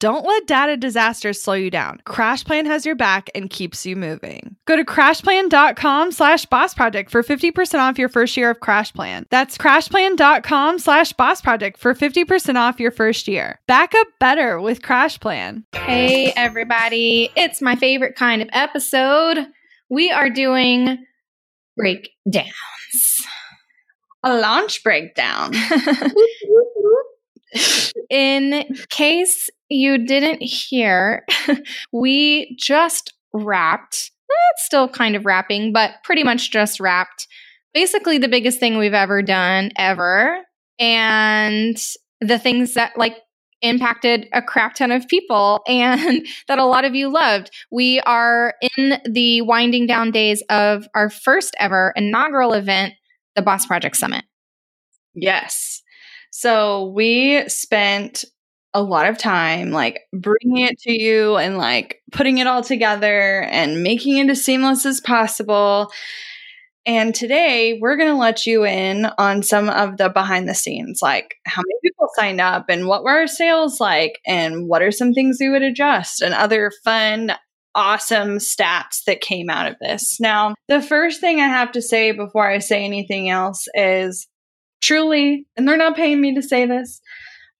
Don't let data disasters slow you down. CrashPlan has your back and keeps you moving. Go to crashplan.com slash boss project for 50% off your first year of CrashPlan. That's crashplan.com slash boss project for 50% off your first year. Back up better with CrashPlan. Hey, everybody. It's my favorite kind of episode. We are doing breakdowns. A launch breakdown. In case you didn't hear, we just wrapped. It's still kind of wrapping, but pretty much just wrapped. Basically, the biggest thing we've ever done, ever. And the things that like impacted a crap ton of people and that a lot of you loved. We are in the winding down days of our first ever inaugural event, the Boss Project Summit. Yes. So we spent a lot of time like bringing it to you and like putting it all together and making it as seamless as possible. And today we're going to let you in on some of the behind the scenes, like how many people signed up and what were our sales like and what are some things we would adjust and other fun, awesome stats that came out of this. Now, the first thing I have to say before I say anything else is truly, and they're not paying me to say this,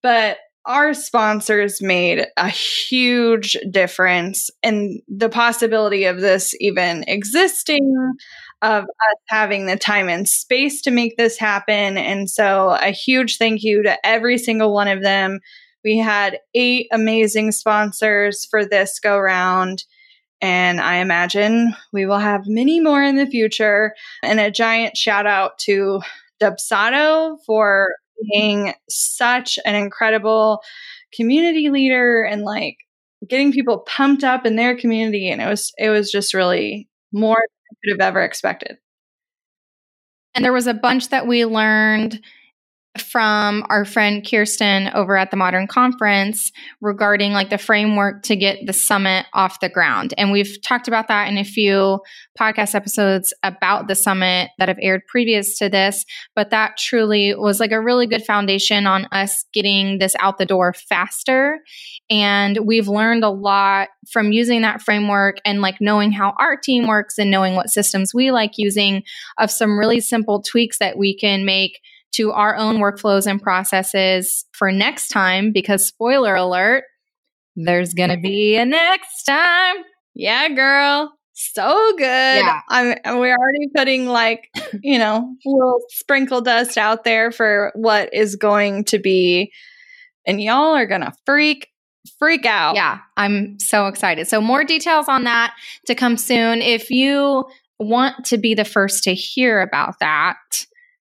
but our sponsors made a huge difference in the possibility of this even existing of us having the time and space to make this happen and so a huge thank you to every single one of them we had eight amazing sponsors for this go round and I imagine we will have many more in the future. And a giant shout out to Dubsado for being such an incredible community leader and like getting people pumped up in their community and it was it was just really more than I could have ever expected. And there was a bunch that we learned from our friend Kirsten over at the Modern Conference regarding like the framework to get the summit off the ground. And we've talked about that in a few podcast episodes about the summit that have aired previous to this, but that truly was like a really good foundation on us getting this out the door faster. And we've learned a lot from using that framework and like knowing how our team works and knowing what systems we like using of some really simple tweaks that we can make to our own workflows and processes for next time because spoiler alert, there's going to be a next time. Yeah, girl. So good. Yeah. I'm, we're already putting like, you know, little sprinkle dust out there for what is going to be. And y'all are going to freak freak out. Yeah, I'm so excited. So, more details on that to come soon. If you want to be the first to hear about that,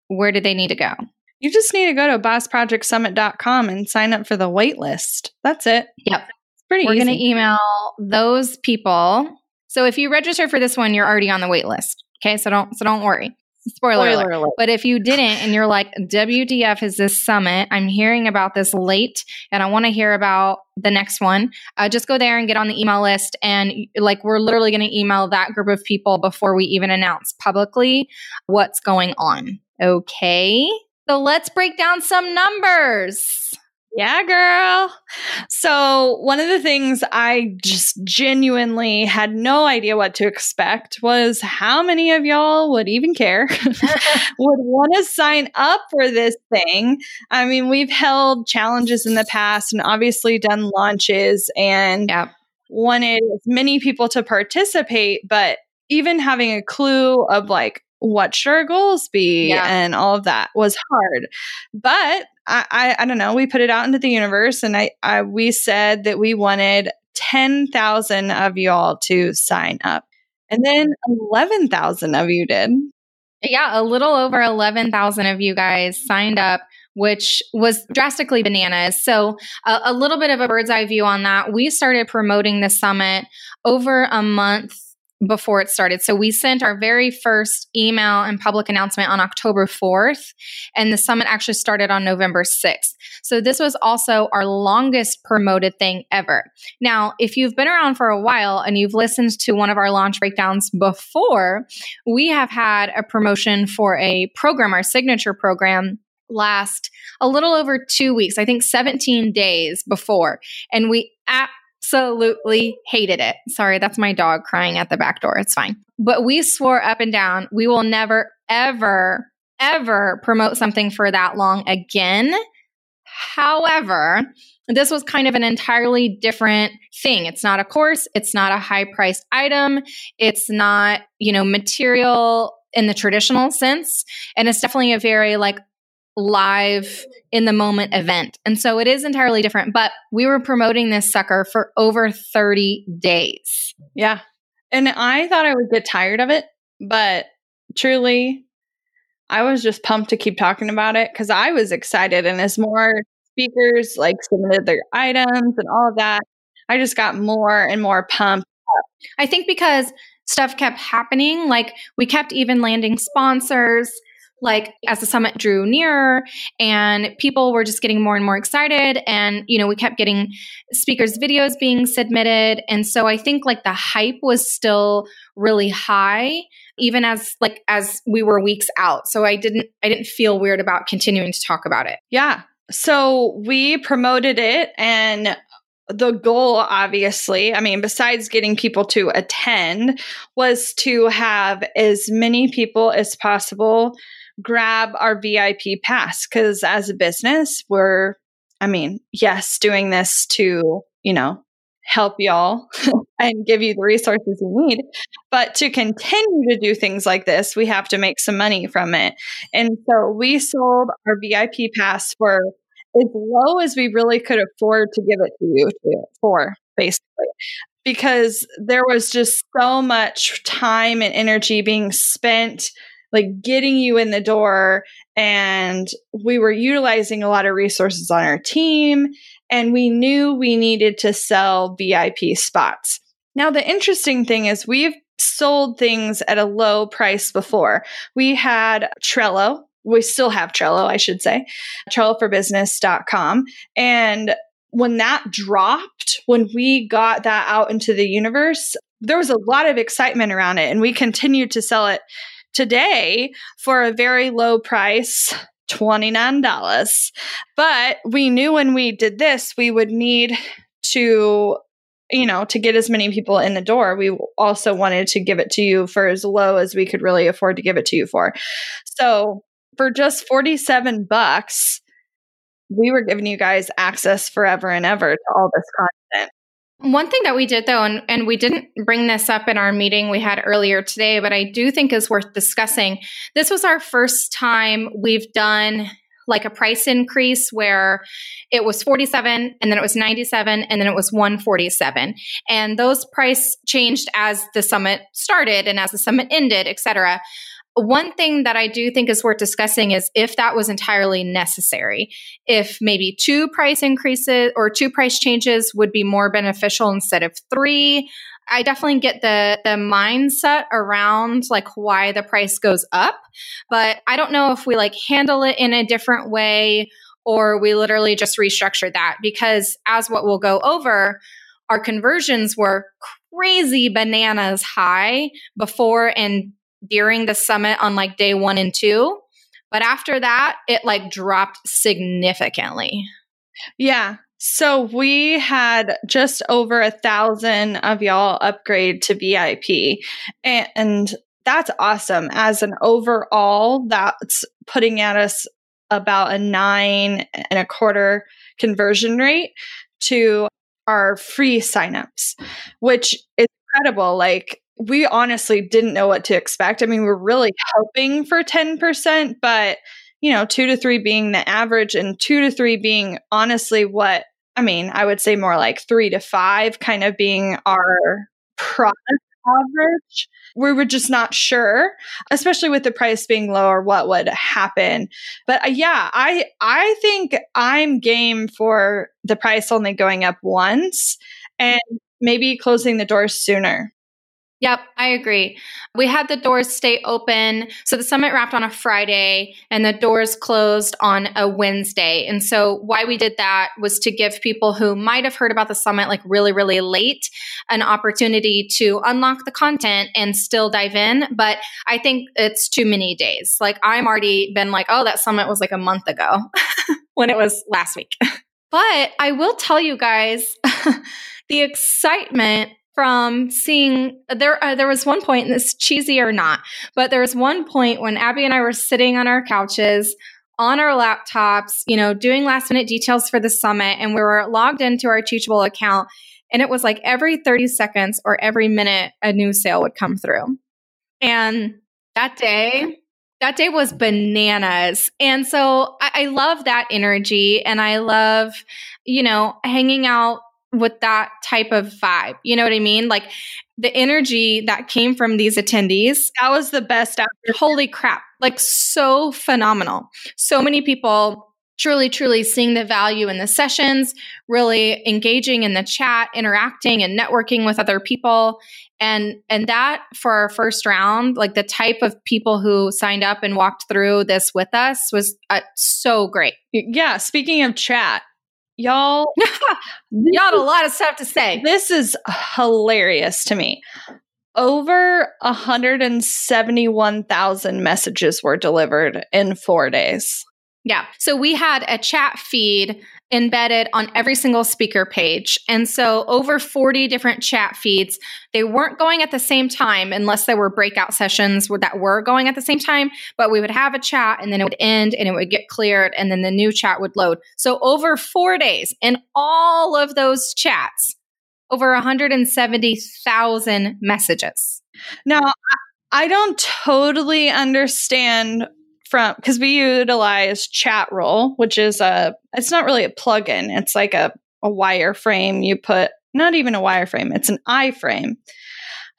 where do they need to go? You just need to go to bossprojectsummit.com and sign up for the wait list. That's it. Yep. It's pretty We're going to email those people. So if you register for this one, you're already on the wait list. Okay, so don't so don't worry. Spoiler, Spoiler alert. alert. But if you didn't and you're like, WDF is this summit, I'm hearing about this late and I want to hear about the next one, uh, just go there and get on the email list. And like, we're literally going to email that group of people before we even announce publicly what's going on. Okay. So let's break down some numbers. Yeah, girl. So, one of the things I just genuinely had no idea what to expect was how many of y'all would even care, would want to sign up for this thing. I mean, we've held challenges in the past and obviously done launches and wanted as many people to participate, but even having a clue of like what should our goals be Yeah. and all of that was hard. But I, I I don't know, we put it out into the universe and I, I we said that we wanted 10,000 of y'all to sign up. And then 11,000 of you did. Yeah, a little over 11,000 of you guys signed up, which was drastically bananas. So, a, a little bit of a bird's eye view on that. We started promoting the summit over a month before it started. So, we sent our very first email and public announcement on October 4th, and the summit actually started on November 6th. So, this was also our longest promoted thing ever. Now, if you've been around for a while and you've listened to one of our launch breakdowns before, we have had a promotion for a program, our signature program, last a little over two weeks, I think 17 days before. And we absolutely hated it. Sorry, that's my dog crying at the back door. It's fine. But we swore up and down we will never, ever, ever promote something for that long again. However, this was kind of an entirely different thing. It's not a course, it's not a high priced item, it's not, you know, material in the traditional sense. And it's definitely a very like live in the moment event. And so it is entirely different, but we were promoting this sucker for over 30 days. Yeah. And I thought I would get tired of it, but truly, I was just pumped to keep talking about it because I was excited. And as more speakers like submitted their items and all of that, I just got more and more pumped. I think because stuff kept happening, like we kept even landing sponsors. Like as the summit drew nearer and people were just getting more and more excited and you know we kept getting speakers videos being submitted and so I think like the hype was still really high even as like as we were weeks out so I didn't I didn't feel weird about continuing to talk about it. Yeah. So we promoted it and the goal obviously i mean besides getting people to attend was to have as many people as possible grab our vip pass because as a business we're i mean yes doing this to you know help y'all and give you the resources you need but to continue to do things like this we have to make some money from it and so we sold our vip pass for as low as we really could afford to give it to you for, basically. Because there was just so much time and energy being spent, like getting you in the door. And we were utilizing a lot of resources on our team. And we knew we needed to sell VIP spots. Now, the interesting thing is, we've sold things at a low price before. We had Trello, we still have Trello, I should say, trelloforbusiness.com. And when that dropped, when we got that out into the universe, there was a lot of excitement around it. And we continued to sell it today for a very low price. $29. But we knew when we did this, we would need to you know, to get as many people in the door, we also wanted to give it to you for as low as we could really afford to give it to you for. So for just 47 bucks, we were giving you guys access forever and ever to all this content. One thing that we did though, and, and we didn't bring this up in our meeting we had earlier today, but I do think is worth discussing. This was our first time we've done like a price increase where it was 47 and then it was 97 and then it was 147 and those price changed as the summit started and as the summit ended etc one thing that I do think is worth discussing is if that was entirely necessary. If maybe two price increases or two price changes would be more beneficial instead of three. I definitely get the the mindset around like why the price goes up, but I don't know if we like handle it in a different way or we literally just restructure that because as what we'll go over, our conversions were crazy bananas high before and during the summit on like day one and two. But after that, it like dropped significantly. Yeah. So we had just over a thousand of y'all upgrade to VIP. And that's awesome. As an overall, that's putting at us about a nine and a quarter conversion rate to our free signups, which is incredible. Like we honestly didn't know what to expect. I mean, we're really hoping for 10%, but you know, two to three being the average and two to three being honestly what I mean, I would say more like three to five kind of being our product average. We were just not sure, especially with the price being lower, what would happen. But uh, yeah, I I think I'm game for the price only going up once and maybe closing the doors sooner. Yep, I agree. We had the doors stay open. So the summit wrapped on a Friday and the doors closed on a Wednesday. And so why we did that was to give people who might have heard about the summit like really, really late an opportunity to unlock the content and still dive in. But I think it's too many days. Like I'm already been like, oh, that summit was like a month ago when it was last week. but I will tell you guys the excitement from seeing there uh, there was one point and this cheesy or not but there was one point when abby and i were sitting on our couches on our laptops you know doing last minute details for the summit and we were logged into our teachable account and it was like every 30 seconds or every minute a new sale would come through. And that day that day was bananas. And so I, I love that energy and i love you know hanging out with that type of vibe. You know what I mean? Like the energy that came from these attendees. That was the best after. Holy crap. Like so phenomenal. So many people truly, truly seeing the value in the sessions, really engaging in the chat, interacting and networking with other people. And and that for our first round, like the type of people who signed up and walked through this with us was uh, so great. Yeah. Speaking of chat, Y'all, y'all had a lot of stuff to say. This is hilarious to me. Over 171,000 messages were delivered in four days. Yeah. So we had a chat feed embedded on every single speaker page. And so over 40 different chat feeds, they weren't going at the same time unless there were breakout sessions that were going at the same time, but we would have a chat and then it would end and it would get cleared and then the new chat would load. So over 4 days in all of those chats, over 170,000 messages. Now, I don't totally understand from because we utilize Chatroll, which is a it's not really a plugin. It's like a a wireframe. You put not even a wireframe. It's an iframe.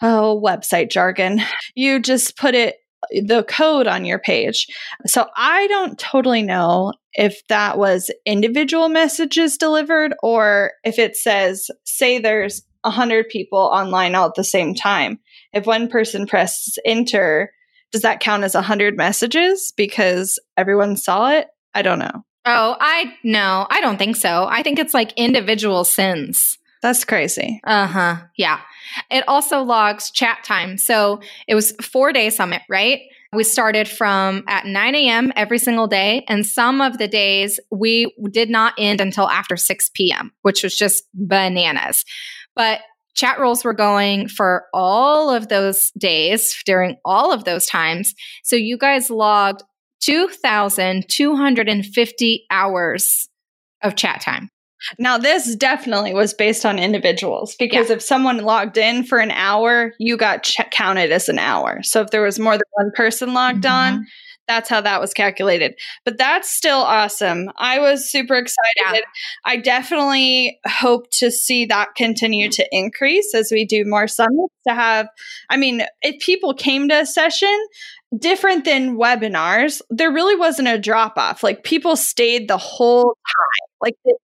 Oh, website jargon. You just put it the code on your page. So I don't totally know if that was individual messages delivered or if it says say there's 100 people online all at the same time. If one person presses enter, does that count as 100 messages because everyone saw it? I don't know. Oh, I no, I don't think so. I think it's like individual sins. That's crazy. Uh huh. Yeah. It also logs chat time. So it was four day summit, right? We started from at 9 a.m. every single day. And some of the days we did not end until after 6 p.m., which was just bananas. But chat rolls were going for all of those days during all of those times. So you guys logged 2,250 hours of chat time. Now, this definitely was based on individuals because yeah. if someone logged in for an hour, you got ch- counted as an hour. So if there was more than one person logged mm-hmm. on, that's how that was calculated. But that's still awesome. I was super excited. Yeah. I definitely hope to see that continue to increase as we do more summits to have I mean, if people came to a session different than webinars, there really wasn't a drop off. Like people stayed the whole time. Like it,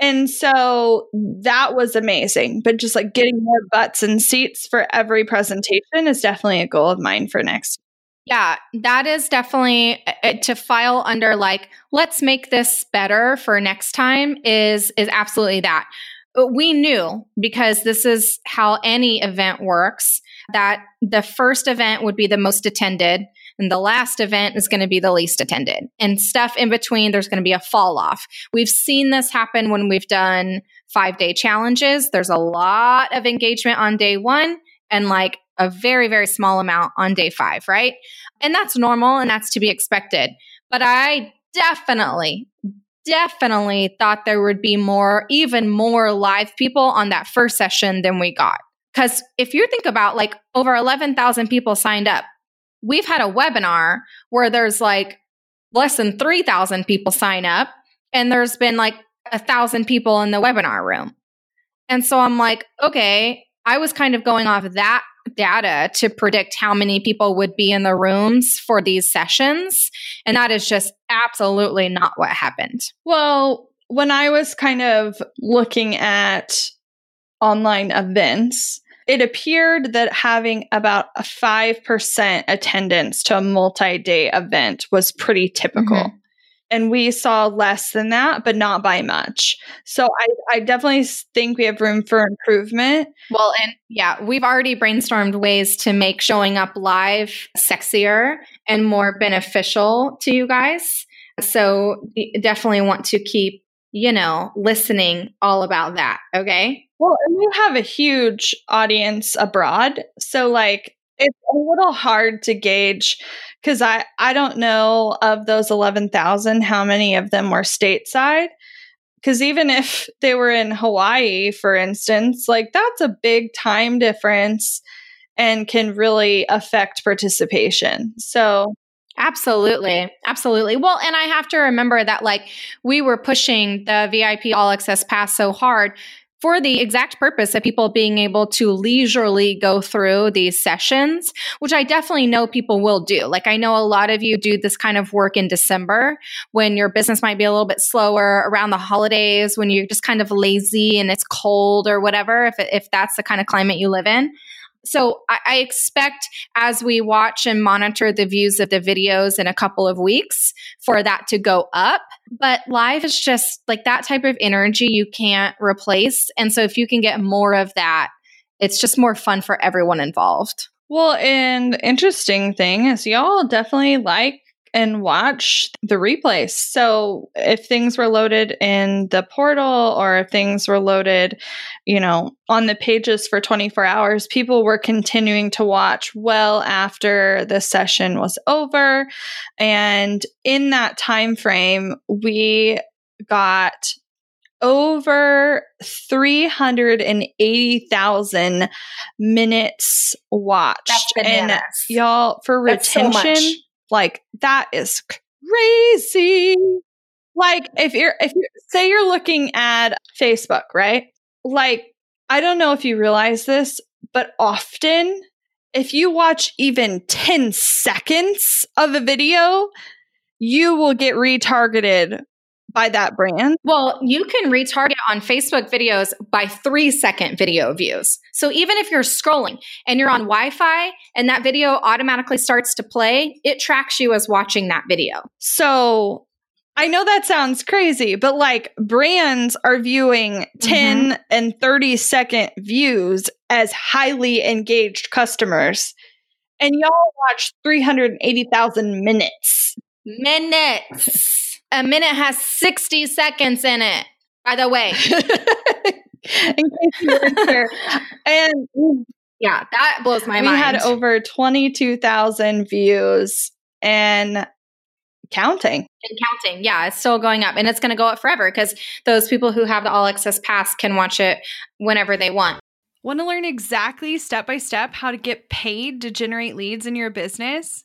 and so that was amazing. But just like getting more butts and seats for every presentation is definitely a goal of mine for next yeah, that is definitely uh, to file under like let's make this better for next time is is absolutely that. But we knew because this is how any event works that the first event would be the most attended and the last event is going to be the least attended. And stuff in between there's going to be a fall off. We've seen this happen when we've done 5-day challenges. There's a lot of engagement on day 1 and like a very, very small amount on day five, right? And that's normal and that's to be expected. But I definitely, definitely thought there would be more, even more live people on that first session than we got. Because if you think about like over 11,000 people signed up, we've had a webinar where there's like less than 3,000 people sign up, and there's been like a thousand people in the webinar room. And so I'm like, okay, I was kind of going off of that data to predict how many people would be in the rooms for these sessions. And that is just absolutely not what happened. Well, when I was kind of looking at online events, it appeared that having about a 5% attendance to a multi day event was pretty typical. Mm-hmm. And we saw less than that, but not by much. So I, I definitely think we have room for improvement. Well, and yeah, we've already brainstormed ways to make showing up live sexier and more beneficial to you guys. So definitely want to keep, you know, listening all about that. Okay. Well, and we have a huge audience abroad. So, like, it's a little hard to gauge because I, I don't know of those 11,000 how many of them were stateside. Because even if they were in Hawaii, for instance, like that's a big time difference and can really affect participation. So, Absolutely. Absolutely. Well, and I have to remember that like we were pushing the VIP all access pass so hard for the exact purpose of people being able to leisurely go through these sessions, which I definitely know people will do. Like I know a lot of you do this kind of work in December when your business might be a little bit slower around the holidays, when you're just kind of lazy and it's cold or whatever, if, if that's the kind of climate you live in so I, I, expect as we watch and monitor the views of the videos in a couple of weeks for that to go up. But live is just like that type of energy you can't replace. And so if you can get more of that, it's just more fun for everyone involved. Well, and interesting thing is y'all definitely like and watch the replays. So if things were loaded in the portal or if things were loaded, you know, on the pages for 24 hours, people were continuing to watch well after the session was over. And in that time frame, we got over 380,000 minutes watched. And y'all, for retention, so like that is crazy. Like if you're if you say you're looking at Facebook, right? Like I don't know if you realize this, but often if you watch even 10 seconds of a video, you will get retargeted by that brand? Well, you can retarget on Facebook videos by three second video views. So even if you're scrolling and you're on Wi Fi and that video automatically starts to play, it tracks you as watching that video. So I know that sounds crazy, but like brands are viewing 10 mm-hmm. and 30 second views as highly engaged customers. And y'all watch 380,000 minutes. Minutes. A minute has 60 seconds in it, by the way. in case you weren't sure. And yeah, that blows my we mind. We had over 22,000 views and counting. And counting. Yeah, it's still going up and it's going to go up forever because those people who have the all access pass can watch it whenever they want. Want to learn exactly step by step how to get paid to generate leads in your business?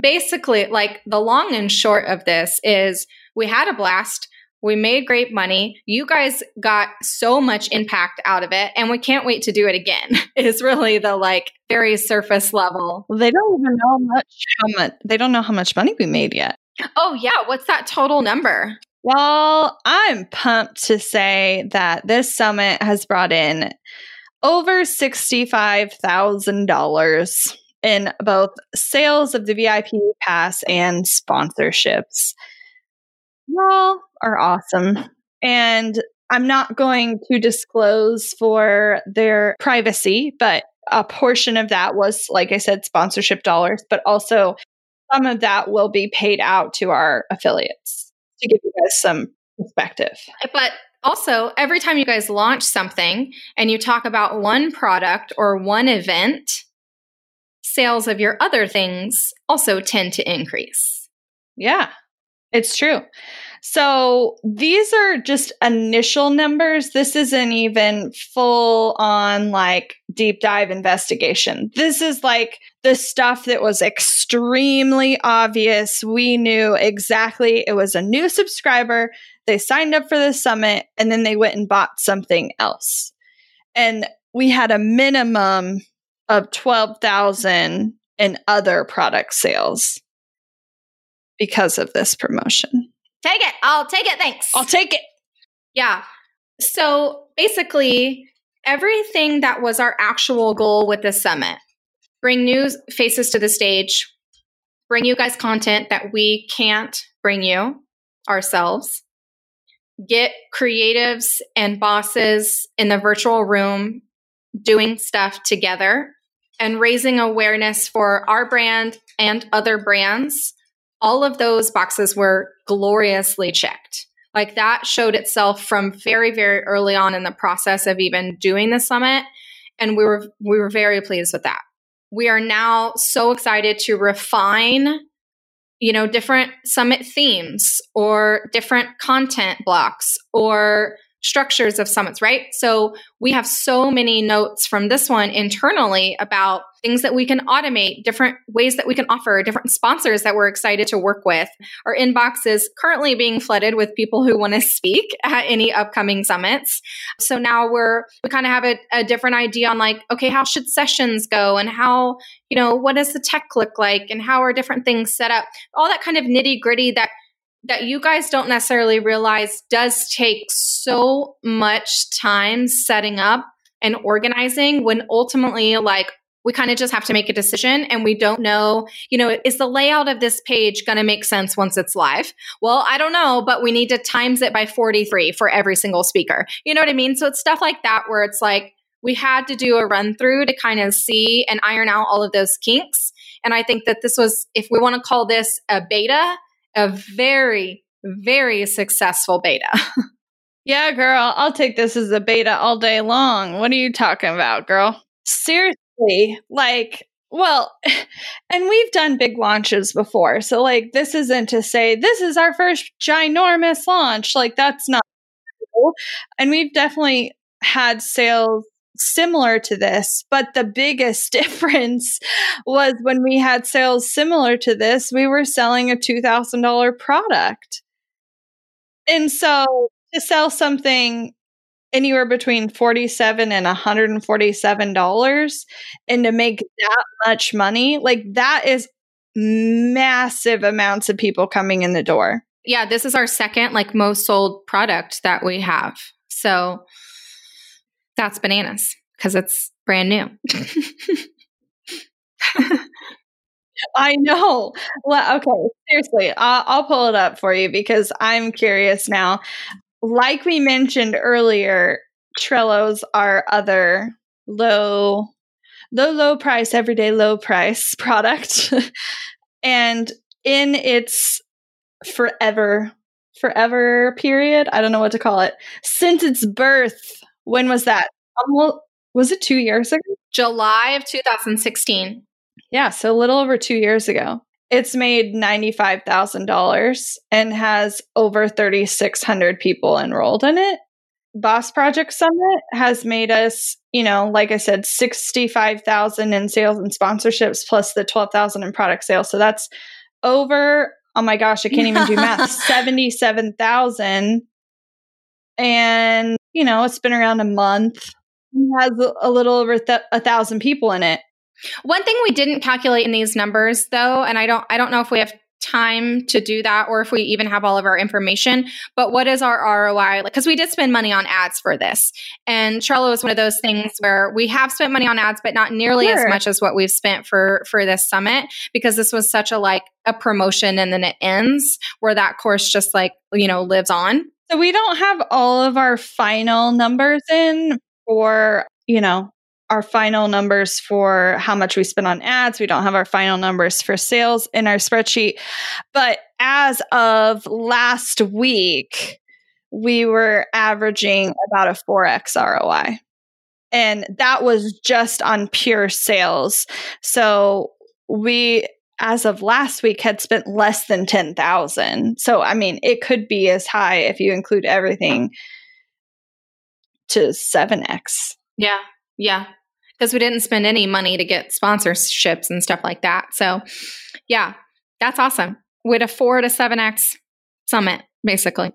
Basically, like the long and short of this is we had a blast. We made great money. You guys got so much impact out of it, and we can't wait to do it again. Is really the like very surface level. They don't even know much how much they don't know how much money we made yet. Oh yeah, what's that total number? Well, I'm pumped to say that this summit has brought in over $65,000 in both sales of the VIP pass and sponsorships. Y'all are awesome. And I'm not going to disclose for their privacy, but a portion of that was, like I said, sponsorship dollars, but also some of that will be paid out to our affiliates to give you guys some perspective. But also, every time you guys launch something and you talk about one product or one event, sales of your other things also tend to increase. Yeah, it's true. So these are just initial numbers. This isn't even full on like deep dive investigation. This is like the stuff that was extremely obvious. We knew exactly it was a new subscriber. They signed up for the summit and then they went and bought something else. And we had a minimum of 12,000 in other product sales because of this promotion. Take it. I'll take it. Thanks. I'll take it. Yeah. So basically, everything that was our actual goal with this summit bring new faces to the stage, bring you guys content that we can't bring you ourselves, get creatives and bosses in the virtual room doing stuff together and raising awareness for our brand and other brands all of those boxes were gloriously checked. Like that showed itself from very, very early on in the process of even doing the summit. And we were we were very pleased with that. We are now so excited to refine, you know, different summit themes or different content blocks or structures of summits, right? So we have so many notes from this one internally about things that we can automate, different ways that we can offer, different sponsors that we're excited to work with. Our inbox is currently being flooded with people who want to speak at any upcoming summits. So now we're, we kind of have a, a different idea on like, okay, how should sessions go and how, you know, what does the tech look like and how are different things set up? All that kind of nitty gritty that that you guys don't necessarily realize does take so much time setting up and organizing when ultimately like we kind of just have to make a decision and we don't know, you know, is the layout of this page going to make sense once it's live? Well, I don't know, but we need to times it by 43 for every single speaker. You know what I mean? So it's stuff like that where it's like we had to do a run through to kind of see and iron out all of those kinks. And I think that this was, if we want to call this a beta, a very, very successful beta. yeah, girl, I'll take this as a beta all day long. What are you talking about, girl? Seriously like, well, and we've done big launches before. So, like, this isn't to say this is our first ginormous launch. Like, that's not. Cool. And we've definitely had sales similar to this, but the biggest difference was when we had sales similar to this, we were selling a $2,000 product. And so to sell something anywhere between 47 and 147 dollars and to make that much money like that is massive amounts of people coming in the door. Yeah this is our second like most sold product that we have. So that's bananas because it's brand new. I know. Well, okay, seriously, I'll, I'll, pull it up for you because I'm curious now like we mentioned earlier, Trello's our other low, low, low price, everyday low price product. and in its forever, forever period, I don't know what to call it, since its birth, when was that? Almost, was it two years ago? July of 2016. Yeah, so a little over two years ago. It's made $95,000 and has over 3,600 people enrolled in it. Boss Project Summit has made us, you know, like I said, 65,000 in sales and sponsorships plus the 12,000 in product sales. So that's over, oh my gosh, I can't even do math, 77,000. And, you know, it's been around a month. It has a little over th- a thousand people in it. One thing we didn't calculate in these numbers though, and I don't I don't know if we have time to do that or if we even have all of our information, but what is our ROI? Like cuz we did spend money on ads for this. And Trello is one of those things where we have spent money on ads but not nearly sure. as much as what we've spent for for this summit because this was such a like a promotion and then it ends where that course just like, you know, lives on. So we don't have all of our final numbers in for, you know, our final numbers for how much we spent on ads. We don't have our final numbers for sales in our spreadsheet. But as of last week, we were averaging about a 4x ROI. And that was just on pure sales. So we as of last week had spent less than 10,000. So I mean, it could be as high if you include everything to 7x. Yeah. Yeah because we didn't spend any money to get sponsorships and stuff like that. So, yeah, that's awesome. With a four to seven X summit, basically.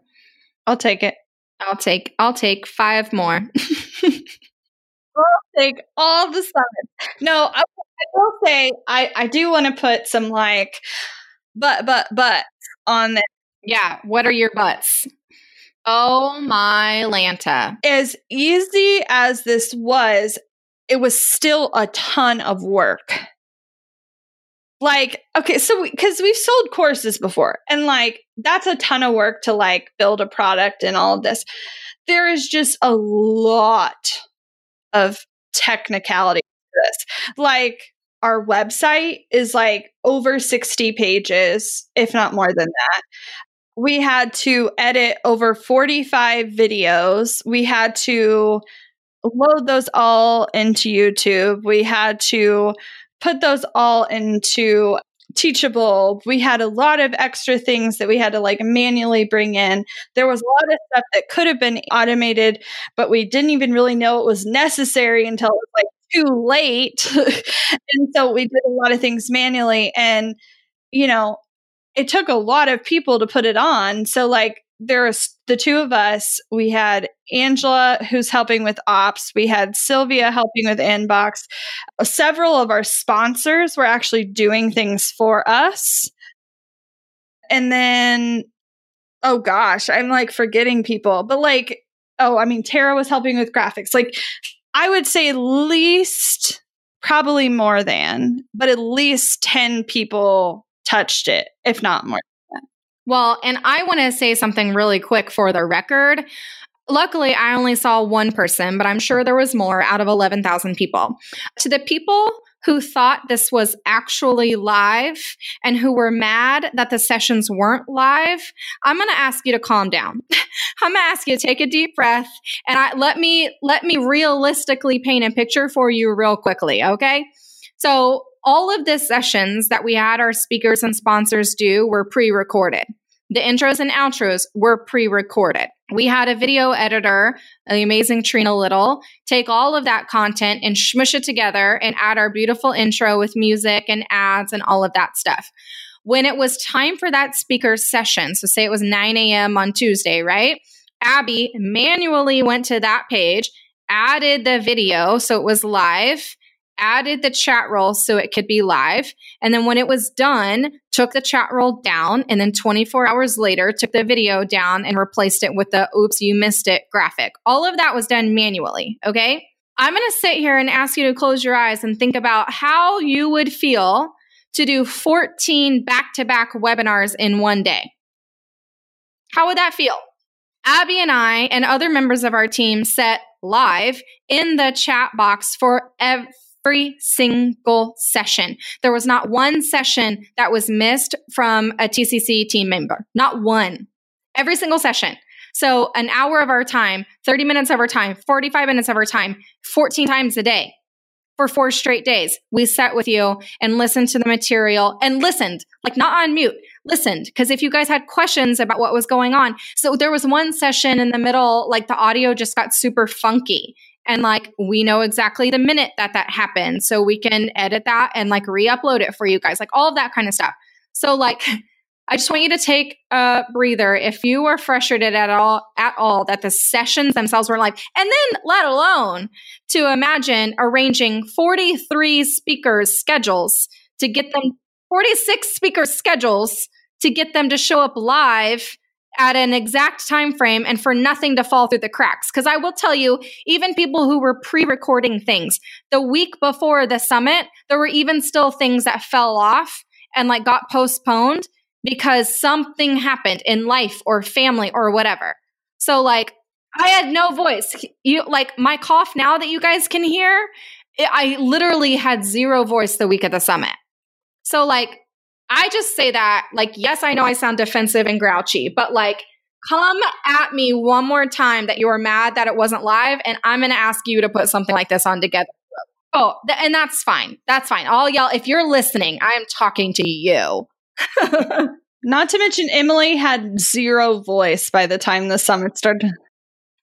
I'll take it. I'll take I'll take five more. I'll take all the summits. No, I, I will say I I do want to put some like but but but on this. Yeah, what are your butts? Oh my Lanta. As easy as this was, it was still a ton of work. Like, okay, so because we, have sold courses before, and like that's a ton of work to like build a product and all of this. There is just a lot of technicality to this. Like, our website is like over 60 pages, if not more than that. We had to edit over 45 videos. We had to load those all into YouTube. We had to put those all into Teachable. We had a lot of extra things that we had to like manually bring in. There was a lot of stuff that could have been automated, but we didn't even really know it was necessary until it was like too late. and so we did a lot of things manually. And, you know, it took a lot of people to put it on. So, like, there's the two of us. We had Angela, who's helping with ops. We had Sylvia helping with inbox. Several of our sponsors were actually doing things for us. And then, oh gosh, I'm like forgetting people, but like, oh, I mean, Tara was helping with graphics. Like, I would say at least, probably more than, but at least 10 people touched it, if not more. Well, and I want to say something really quick for the record. Luckily, I only saw one person, but I'm sure there was more out of 11,000 people. To the people who thought this was actually live and who were mad that the sessions weren't live, I'm going to ask you to calm down. I'm going to ask you to take a deep breath and I, let me let me realistically paint a picture for you real quickly, okay? So, all of the sessions that we had our speakers and sponsors do were pre-recorded. The intros and outros were pre recorded. We had a video editor, the amazing Trina Little, take all of that content and smush it together and add our beautiful intro with music and ads and all of that stuff. When it was time for that speaker session, so say it was 9 a.m. on Tuesday, right? Abby manually went to that page, added the video so it was live, added the chat roll so it could be live. And then when it was done, took the chat roll down. And then 24 hours later, took the video down and replaced it with the oops, you missed it graphic. All of that was done manually. Okay. I'm going to sit here and ask you to close your eyes and think about how you would feel to do 14 back to back webinars in one day. How would that feel? Abby and I and other members of our team set live in the chat box for every every single session. There was not one session that was missed from a TCC team member. Not one. Every single session. So an hour of our time, 30 minutes of our time, 45 minutes of our time, 14 times a day for four straight days. We sat with you and listened to the material and listened, like not on mute, listened. Because if you guys had questions about what was going on, so there was one session in the middle, like the audio just got super funky and like we know exactly the minute that that happened so we can edit that and like re-upload it for you guys like all of that kind of stuff. So like i just want you to take a breather if you were frustrated at all at all that the sessions themselves were like and then let alone to imagine arranging 43 speakers schedules to get them 46 speakers schedules to get them to show up live at an exact time frame and for nothing to fall through the cracks. Because i will tell you even people who were pre-recording things the week before the summit there were even still things that fell off and like got postponed because something happened in life or family or whatever. So like i had no voice. You like my cough now that you guys can hear it, i literally had zero voice the week of the summit. So like I just say that, like, yes, I know I sound defensive and grouchy, but like, come at me one more time that you are mad that it wasn't live, and I'm going to ask you to put something like this on together. Oh, th- and that's fine. That's fine. I'll yell. If you're listening, I am talking to you. Not to mention, Emily had zero voice by the time the summit started.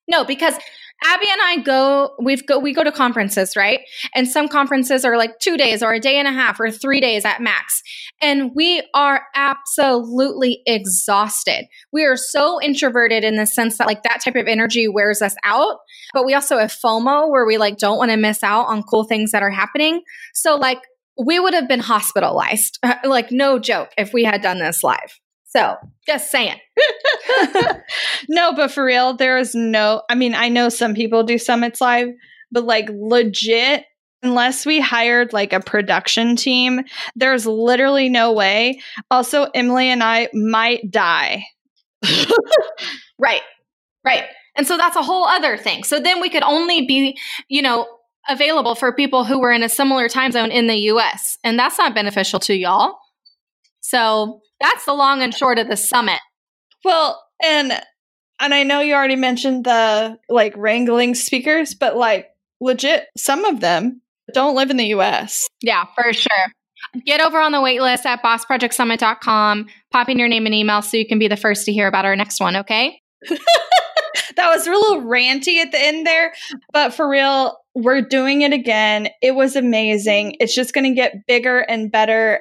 No, because Abby and I go, we've go, we go to conferences, right? And some conferences are like two days or a day and a half or three days at max. And we are absolutely exhausted. We are so introverted in the sense that like that type of energy wears us out. But we also have FOMO where we like don't want to miss out on cool things that are happening. So like we would have been hospitalized, like no joke, if we had done this live. So just saying. no, but for real, there is no, I mean, I know some people do summits live, but like legit, unless we hired like a production team, there's literally no way. Also, Emily and I might die. right. Right. And so that's a whole other thing. So then we could only be, you know, available for people who were in a similar time zone in the US. And that's not beneficial to y'all. So that's the long and short of the summit. Well, and and I know you already mentioned the like wrangling speakers, but like legit, some of them don't live in the US. Yeah, for sure. Get over on the wait list at bossprojectsummit.com. Pop in your name and email so you can be the first to hear about our next one, okay? that was a little ranty at the end there, but for real, we're doing it again. It was amazing. It's just going to get bigger and better